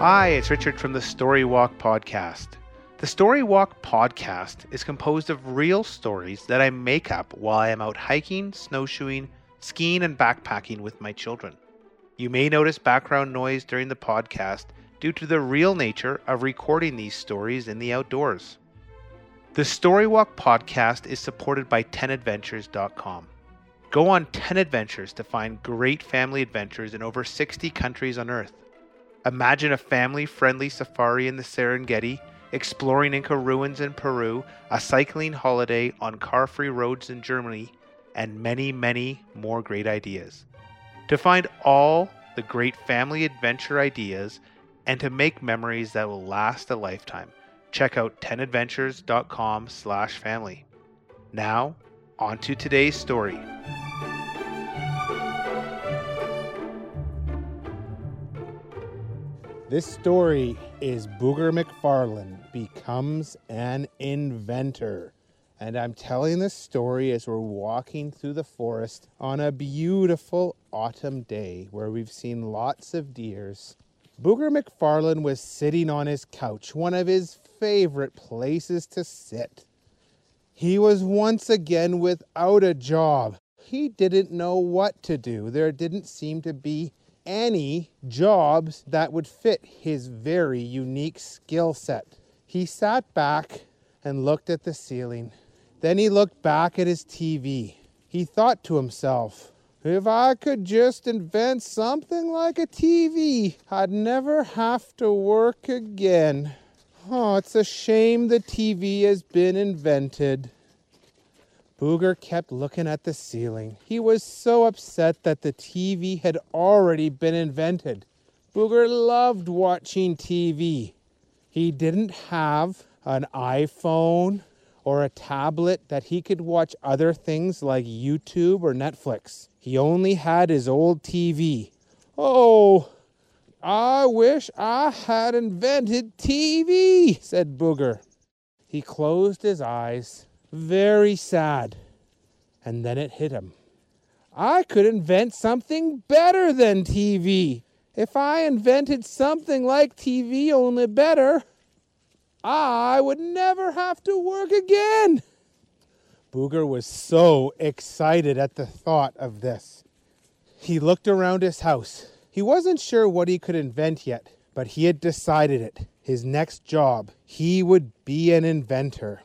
Hi, it's Richard from the Story Walk Podcast. The Story Walk Podcast is composed of real stories that I make up while I am out hiking, snowshoeing, skiing, and backpacking with my children. You may notice background noise during the podcast due to the real nature of recording these stories in the outdoors. The Storywalk Podcast is supported by 10adventures.com. Go on 10 adventures to find great family adventures in over 60 countries on Earth. Imagine a family friendly safari in the Serengeti, exploring Inca ruins in Peru, a cycling holiday on car free roads in Germany, and many, many more great ideas. To find all the great family adventure ideas and to make memories that will last a lifetime, check out 10adventures.com slash family. Now, on to today's story. This story is Booger McFarlane becomes an inventor. And I'm telling this story as we're walking through the forest on a beautiful autumn day where we've seen lots of deers. Booger McFarlane was sitting on his couch, one of his favorite places to sit. He was once again without a job. He didn't know what to do. There didn't seem to be any jobs that would fit his very unique skill set. He sat back and looked at the ceiling. Then he looked back at his TV. He thought to himself, if I could just invent something like a TV, I'd never have to work again. Oh, it's a shame the TV has been invented. Booger kept looking at the ceiling. He was so upset that the TV had already been invented. Booger loved watching TV. He didn't have an iPhone or a tablet that he could watch other things like YouTube or Netflix. He only had his old TV. Oh, I wish I had invented TV, said Booger. He closed his eyes very sad. And then it hit him. I could invent something better than TV. If I invented something like TV, only better, I would never have to work again. Booger was so excited at the thought of this. He looked around his house. He wasn't sure what he could invent yet, but he had decided it. His next job, he would be an inventor.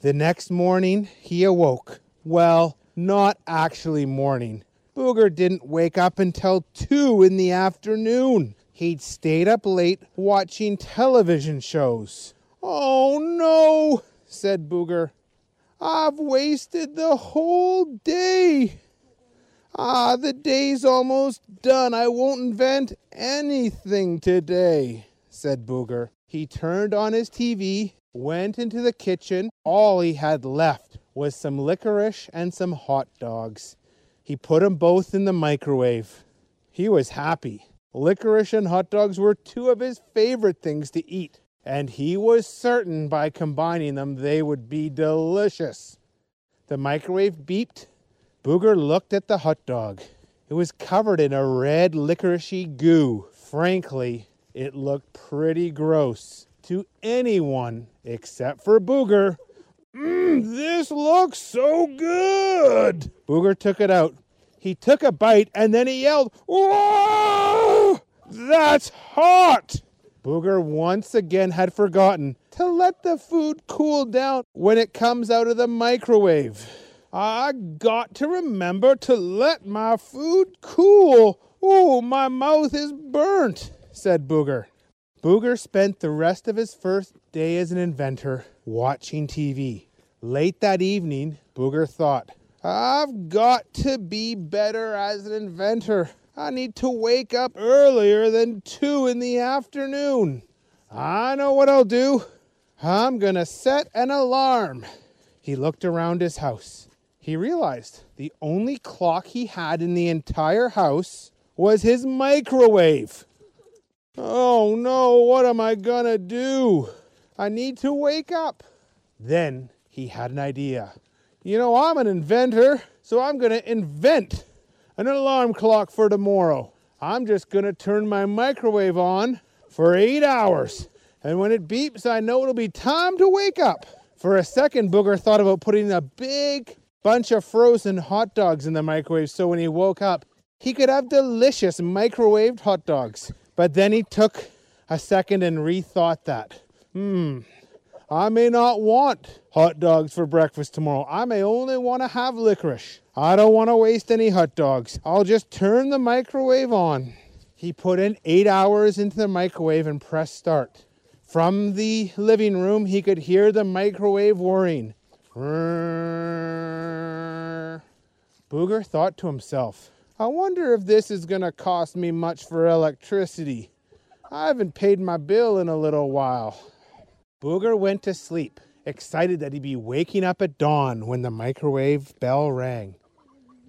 The next morning, he awoke. Well, not actually morning. Booger didn't wake up until 2 in the afternoon. He'd stayed up late watching television shows. Oh no, said Booger. I've wasted the whole day. Ah, the day's almost done. I won't invent anything today, said Booger. He turned on his TV went into the kitchen. All he had left was some licorice and some hot dogs. He put them both in the microwave. He was happy. Licorice and hot dogs were two of his favorite things to eat, and he was certain by combining them they would be delicious. The microwave beeped. Booger looked at the hot dog. It was covered in a red licoricey goo. Frankly, it looked pretty gross to anyone except for Booger. Mmm, this looks so good. Booger took it out. He took a bite and then he yelled, Whoa! That's hot! Booger once again had forgotten to let the food cool down when it comes out of the microwave. I got to remember to let my food cool. Oh, my mouth is burnt, said Booger. Booger spent the rest of his first day as an inventor watching TV. Late that evening, Booger thought, I've got to be better as an inventor. I need to wake up earlier than 2 in the afternoon. I know what I'll do. I'm going to set an alarm. He looked around his house. He realized the only clock he had in the entire house was his microwave. Oh no, what am I gonna do? I need to wake up. Then he had an idea. You know, I'm an inventor. So I'm going to invent an alarm clock for tomorrow. I'm just to turn my microwave on for eight hours. And when it beeps, I know it'll be time to wake up. For a second, Booger thought about putting a big bunch of frozen hot dogs in the microwave so when he woke up, he could have delicious microwaved hot dogs. But then he took a second and rethought that. Hmm, I may not want hot dogs for breakfast tomorrow. I may only want to have licorice. I don't want to waste any hot dogs. I'll just turn the microwave on. He put in eight hours into the microwave and pressed start. From the living room, he could hear the microwave whirring. Booger thought to himself, I wonder if this is going to cost me much for electricity. I haven't paid my bill in a little while. Booger went to sleep, excited that he'd be waking up at dawn when the microwave bell rang.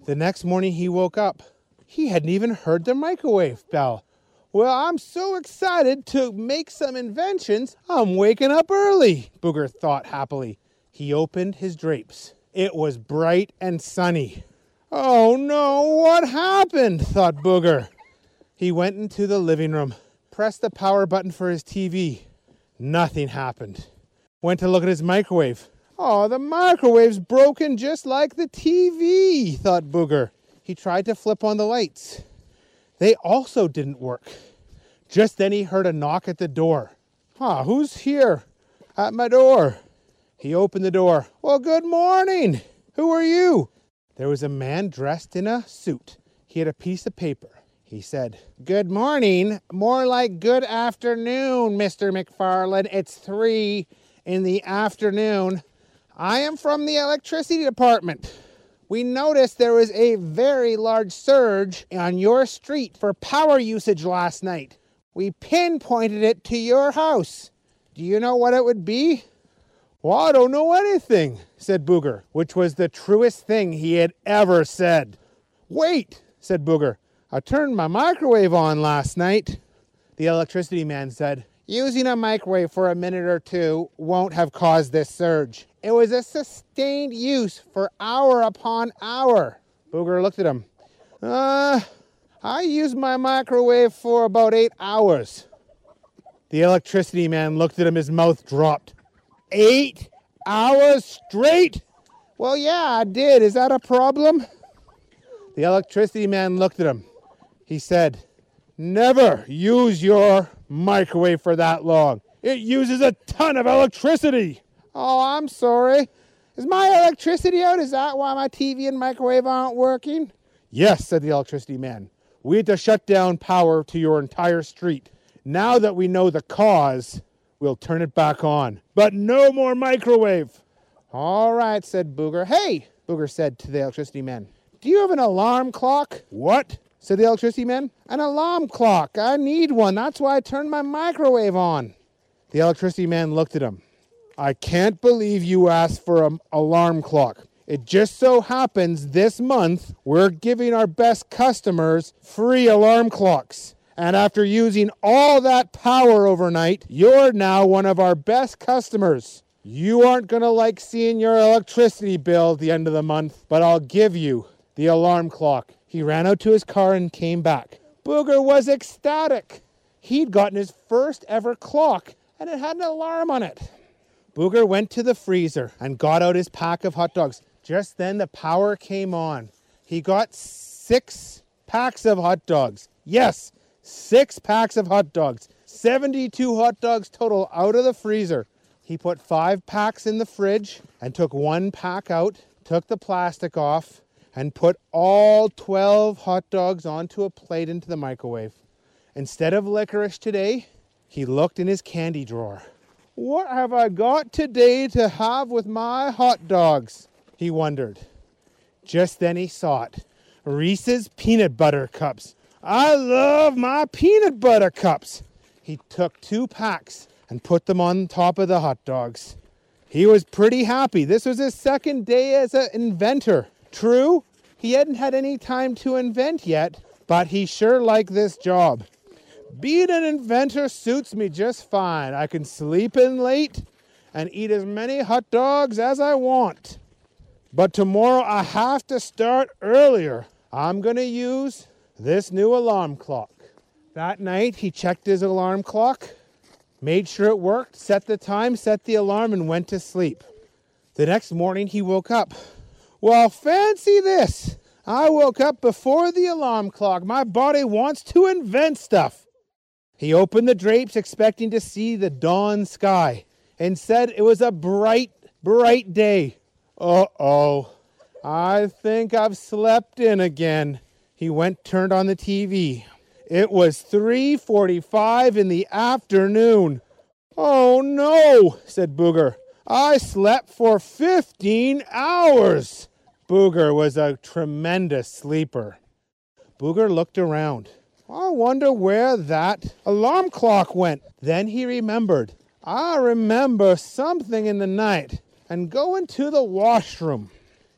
The next morning he woke up. He hadn't even heard the microwave bell. Well, I'm so excited to make some inventions, I'm waking up early, Booger thought happily. He opened his drapes. It was bright and sunny. Oh no, what happened? thought Booger. He went into the living room, pressed the power button for his TV. Nothing happened. Went to look at his microwave. Oh, the microwave's broken just like the TV, thought Booger. He tried to flip on the lights. They also didn't work. Just then he heard a knock at the door. Huh, who's here at my door? He opened the door. Well, good morning. Who are you? There was a man dressed in a suit. He had a piece of paper. He said, Good morning. More like good afternoon, Mr. McFarland. It's three in the afternoon. I am from the electricity department. We noticed there was a very large surge on your street for power usage last night. We pinpointed it to your house. Do you know what it would be? Well, I don't know anything, said Booger, which was the truest thing he had ever said. Wait, said Booger. I turned my microwave on last night. The electricity man said, Using a microwave for a minute or two won't have caused this surge. It was a sustained use for hour upon hour. Booger looked at him. Uh, I used my microwave for about eight hours. The electricity man looked at him, his mouth dropped. Eight hours straight? Well, yeah, I did. Is that a problem? The electricity man looked at him. He said, Never use your microwave for that long. It uses a ton of electricity. Oh, I'm sorry. Is my electricity out? Is that why my TV and microwave aren't working? Yes, said the electricity man. We had to shut down power to your entire street. Now that we know the cause, we'll turn it back on. But no more microwave. All right, said Booger. Hey, Booger said to the electricity man, do you have an alarm clock? What? Said the electricity man. An alarm clock. I need one. That's why I turned my microwave on. The electricity man looked at him. I can't believe you asked for an alarm clock. It just so happens this month we're giving our best customers free alarm clocks. And after using all that power overnight, you're now one of our best customers. You aren't going to like seeing your electricity bill at the end of the month, but I'll give you the alarm clock. He ran out to his car and came back. Booger was ecstatic. He'd gotten his first ever clock, and it had an alarm on it. Booger went to the freezer and got out his pack of hot dogs. Just then the power came on. He got six packs of hot dogs. Yes, six packs of hot dogs. 72 hot dogs total out of the freezer. He put five packs in the fridge and took one pack out, took the plastic off, and put all 12 hot dogs onto a plate into the microwave. Instead of licorice today, he looked in his candy drawer. What have I got today to have with my hot dogs? He wondered. Just then he saw it Reese's peanut butter cups. I love my peanut butter cups. He took two packs and put them on top of the hot dogs. He was pretty happy. This was his second day as an inventor. True, he hadn't had any time to invent yet, but he sure liked this job. Being an inventor suits me just fine. I can sleep in late and eat as many hot dogs as I want. But tomorrow I have to start earlier. I'm going to use this new alarm clock. That night, he checked his alarm clock, made sure it worked, set the time, set the alarm, and went to sleep. The next morning, he woke up. Well, fancy this. I woke up before the alarm clock. My body wants to invent stuff. He opened the drapes, expecting to see the dawn sky, and said it was a bright, bright day. Uh oh. I think I've slept in again. He went turned on the TV. It was 3:45 in the afternoon. Oh no, said Booger. I slept for 15 hours. Booger was a tremendous sleeper. Booger looked around. I wonder where that alarm clock went. Then he remembered. I remember something in the night and going to the washroom.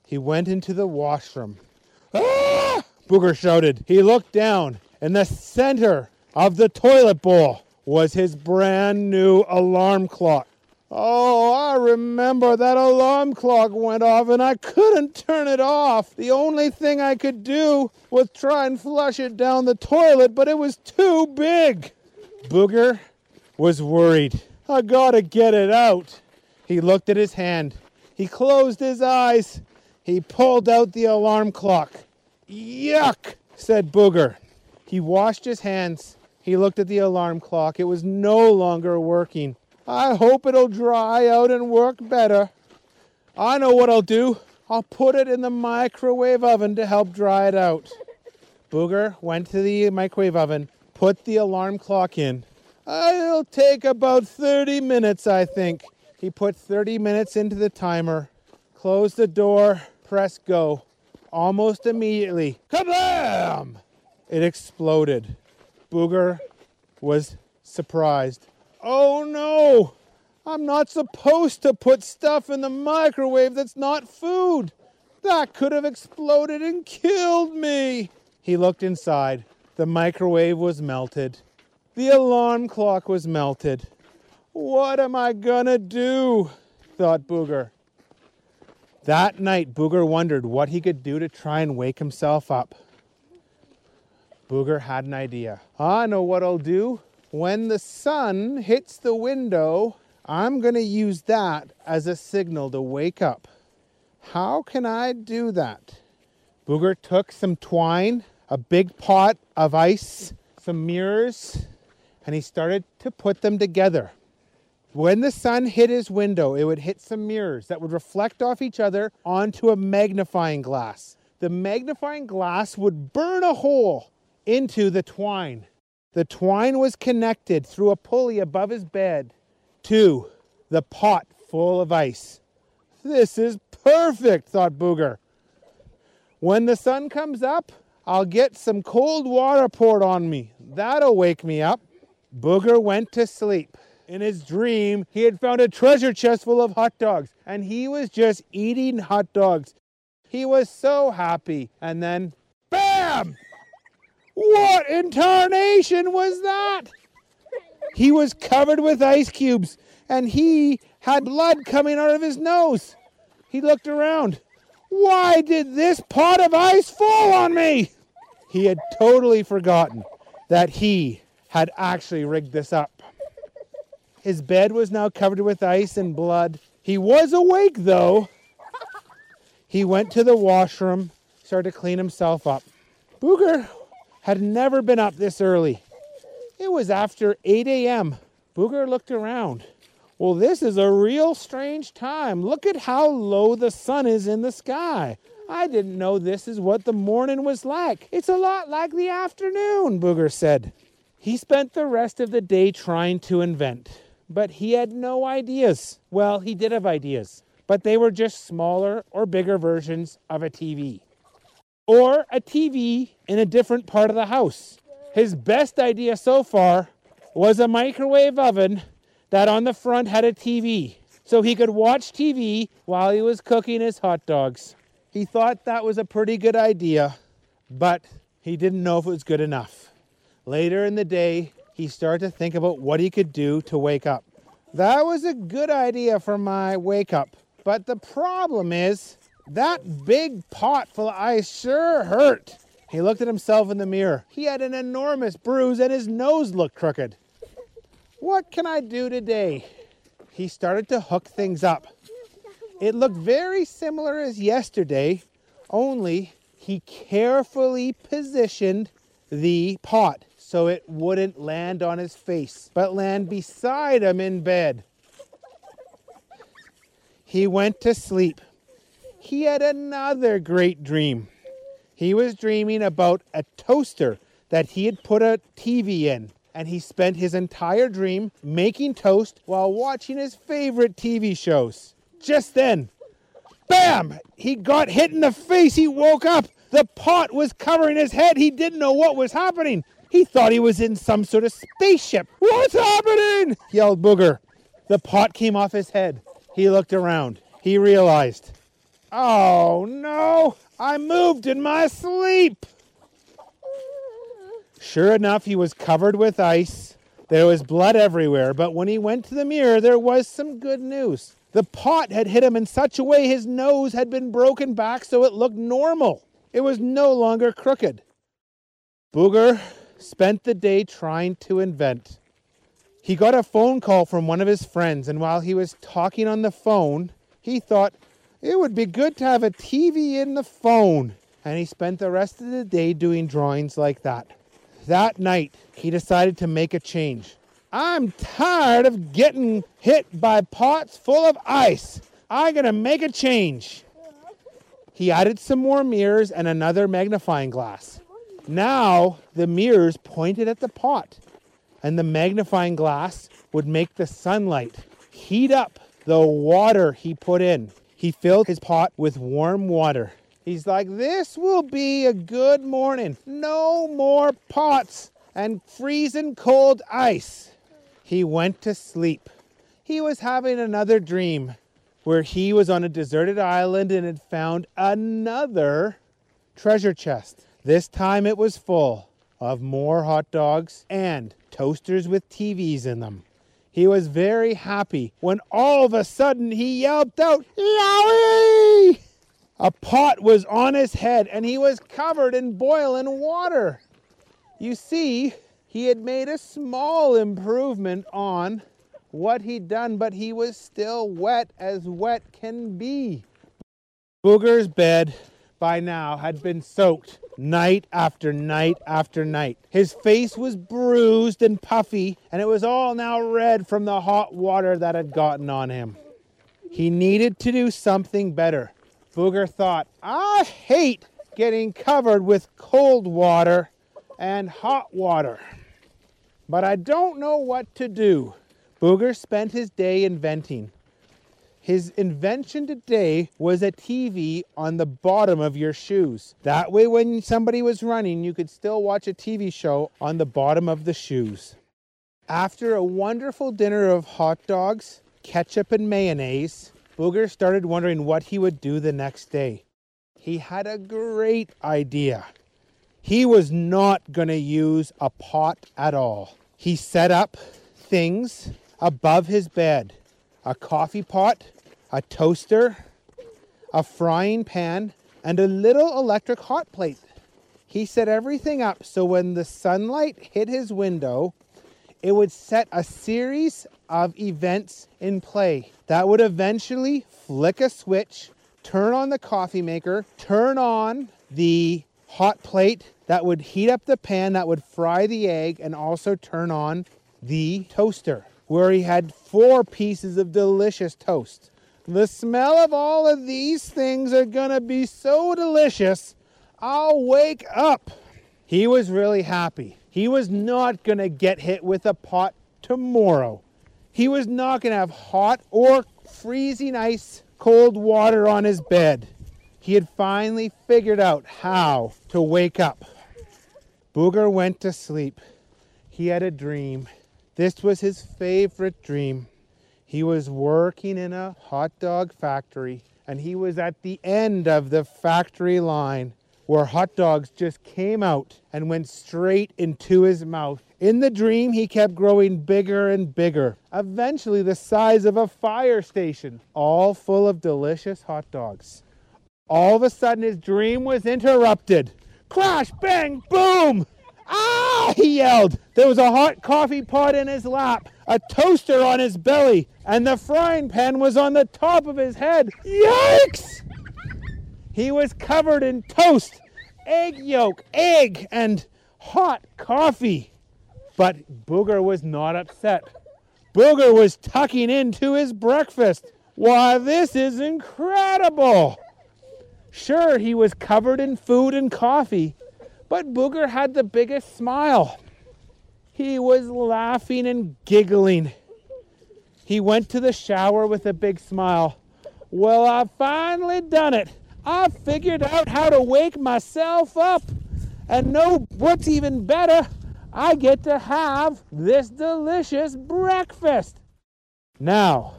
He went into the washroom. Ah! Booger shouted. He looked down. In the center of the toilet bowl was his brand new alarm clock. Oh, I remember that alarm clock went off and I couldn't turn it off. The only thing I could do was try and flush it down the toilet, but it was too big. Booger was worried. I gotta get it out. He looked at his hand. He closed his eyes. He pulled out the alarm clock. Yuck, said Booger. He washed his hands. He looked at the alarm clock. It was no longer working. I hope it'll dry out and work better. I know what I'll do. I'll put it in the microwave oven to help dry it out. Booger went to the microwave oven, put the alarm clock in. It'll take about 30 minutes, I think. He put 30 minutes into the timer, closed the door, pressed go. Almost immediately, kablam! It exploded. Booger was surprised. Oh no! I'm not supposed to put stuff in the microwave that's not food. That could have exploded and killed me. He looked inside. The microwave was melted. The alarm clock was melted. What am I gonna do? thought Booger. That night, Booger wondered what he could do to try and wake himself up. Booger had an idea. I know what I'll do. When the sun hits the window, I'm going to use that as a signal to wake up. How can I do that? Booger took some twine, a big pot of ice, some mirrors, and he started to put them together. When the sun hit his window, it would hit some mirrors that would reflect off each other onto a magnifying glass. The magnifying glass would burn a hole into the twine. The twine was connected through a pulley above his bed to the pot full of ice. This is perfect, thought Booger. When the sun comes up, I'll get some cold water poured on me. That'll wake me up. Booger went to sleep. In his dream, he had found a treasure chest full of hot dogs, and he was just eating hot dogs. He was so happy. And then, BAM! What in tarnation was that? He was covered with ice cubes and he had blood coming out of his nose. He looked around. Why did this pot of ice fall on me? He had totally forgotten that he had actually rigged this up. His bed was now covered with ice and blood. He was awake though. He went to the washroom, started to clean himself up. Booger had never been up this early. It was after 8 a.m. Booger looked around. Well, this is a real strange time. Look at how low the sun is in the sky. I didn't know this is what the morning was like. It's a lot like the afternoon, Booger said. He spent the rest of the day trying to invent, but he had no ideas. Well, he did have ideas, but they were just smaller or bigger versions of a TV or a TV in a different part of the house. His best idea so far was a microwave oven that on the front had a TV so he could watch TV while he was cooking his hot dogs. He thought that was a pretty good idea, but he didn't know if it was good enough. Later in the day, he started to think about what he could do to wake up. That was a good idea for my wake up, but the problem is That big pot full of ice sure hurt. He looked at himself in the mirror. He had an enormous bruise and his nose looked crooked. What can I do today? He started to hook things up. It looked very similar as yesterday, only he carefully positioned the pot so it wouldn't land on his face, but land beside him in bed. He went to sleep. He had another great dream. He was dreaming about a toaster that he had put a TV in, and he spent his entire dream making toast while watching his favorite TV shows. Just then, bam! He got hit in the face. He woke up. The pot was covering his head. He didn't know what was happening. He thought he was in some sort of spaceship. What's happening? yelled Booger. The pot came off his head. He looked around. He realized, oh no, I moved in my sleep. Sure enough, he was covered with ice. There was blood everywhere, but when he went to the mirror, there was some good news. The pot had hit him in such a way his nose had been broken back so it looked normal. It was no longer crooked. Booger spent the day trying to invent. He got a phone call from one of his friends, and while he was talking on the phone, he thought it would be good to have a TV in the phone. And he spent the rest of the day doing drawings like that. That night, he decided to make a change. I'm tired of getting hit by pots full of ice. I'm to make a change. He added some more mirrors and another magnifying glass. Now the mirrors pointed at the pot, and the magnifying glass would make the sunlight heat up the water he put in. He filled his pot with warm water. He's like, This will be a good morning. No more pots and freezing cold ice. He went to sleep. He was having another dream where he was on a deserted island and had found another treasure chest. This time it was full of more hot dogs and toasters with TVs in them. He was very happy when all of a sudden he yelped out, Yowie! A pot was on his head and he was covered in boiling water. You see, he had made a small improvement on what he'd done, but he was still wet as wet can be. Booger's bed by now had been soaked night after night after night. His face was bruised and puffy, and it was all now red from the hot water that had gotten on him. He needed to do something better. Booger thought, I hate getting covered with cold water and hot water, but I don't know what to do. Booger spent his day inventing. His invention today was a TV on the bottom of your shoes. That way, when somebody was running, you could still watch a TV show on the bottom of the shoes. After a wonderful dinner of hot dogs, ketchup, and mayonnaise, Booger started wondering what he would do the next day. He had a great idea. He was not going to use a pot at all. He set up things above his bed a coffee pot, a toaster, a frying pan, and a little electric hot plate. He set everything up so when the sunlight hit his window, it would set a series of events in play that would eventually flick a switch, turn on the coffee maker, turn on the hot plate that would heat up the pan that would fry the egg, and also turn on the toaster where he had four pieces of delicious toast. The smell of all of these things are going to be so delicious, I'll wake up. He was really happy. He was not going to get hit with a pot tomorrow. He was not going to have hot or freezing ice cold water on his bed. He had finally figured out how to wake up. Booger went to sleep. He had a dream. This was his favorite dream. He was working in a hot dog factory and he was at the end of the factory line where hot dogs just came out and went straight into his mouth. In the dream, he kept growing bigger and bigger, eventually the size of a fire station, all full of delicious hot dogs. All of a sudden, his dream was interrupted. Crash, bang, boom! Ah, he yelled. There was a hot coffee pot in his lap, a toaster on his belly, and the frying pan was on the top of his head. Yikes! He was covered in toast, egg yolk, egg, and hot coffee. But Booger was not upset. Booger was tucking into his breakfast. Why, this is incredible! Sure, he was covered in food and coffee, but Booger had the biggest smile. He was laughing and giggling. He went to the shower with a big smile. Well, I've finally done it. I've figured out how to wake myself up. And know what's even better? I get to have this delicious breakfast. Now,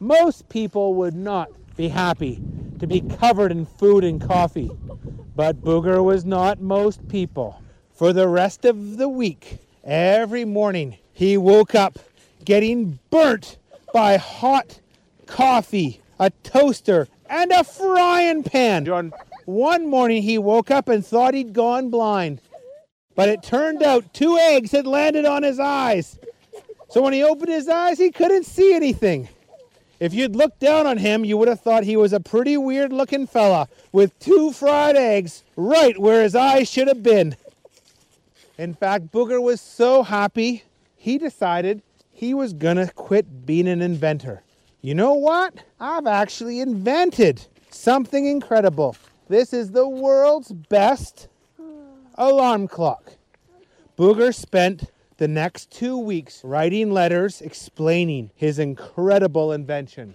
most people would not be happy to be covered in food and coffee. But Booger was not most people. For the rest of the week, every morning, he woke up getting burnt by hot coffee, a toaster, and a frying pan. John, one morning he woke up and thought he'd gone blind. But it turned out two eggs had landed on his eyes. So when he opened his eyes, he couldn't see anything. If you'd looked down on him, you would have thought he was a pretty weird looking fella with two fried eggs right where his eyes should have been. In fact, Booger was so happy, he decided he was gonna quit being an inventor. You know what? I've actually invented something incredible. This is the world's best alarm clock. Booger spent the next two weeks writing letters explaining his incredible invention.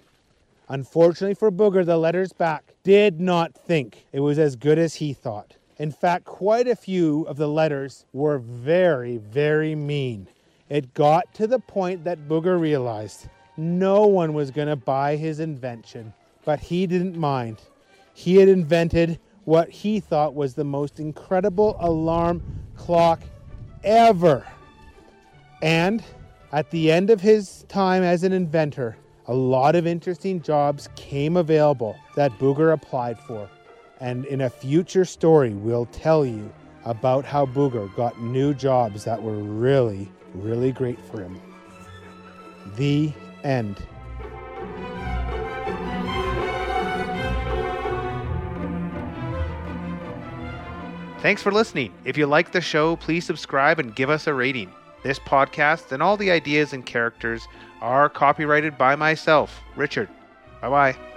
Unfortunately for Booger, the letters back did not think it was as good as he thought. In fact, quite a few of the letters were very, very mean. It got to the point that Booger realized no one was going to buy his invention, but he didn't mind. He had invented what he thought was the most incredible alarm clock ever. And at the end of his time as an inventor, a lot of interesting jobs came available that Booger applied for. And in a future story, we'll tell you about how Booger got new jobs that were really, really great for him. The end. Thanks for listening. If you like the show, please subscribe and give us a rating. This podcast and all the ideas and characters are copyrighted by myself, Richard. Bye bye.